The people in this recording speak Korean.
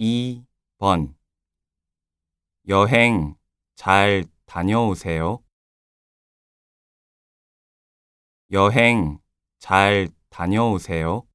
2번 여행 잘 다녀오세요. 여행 잘 다녀오세요.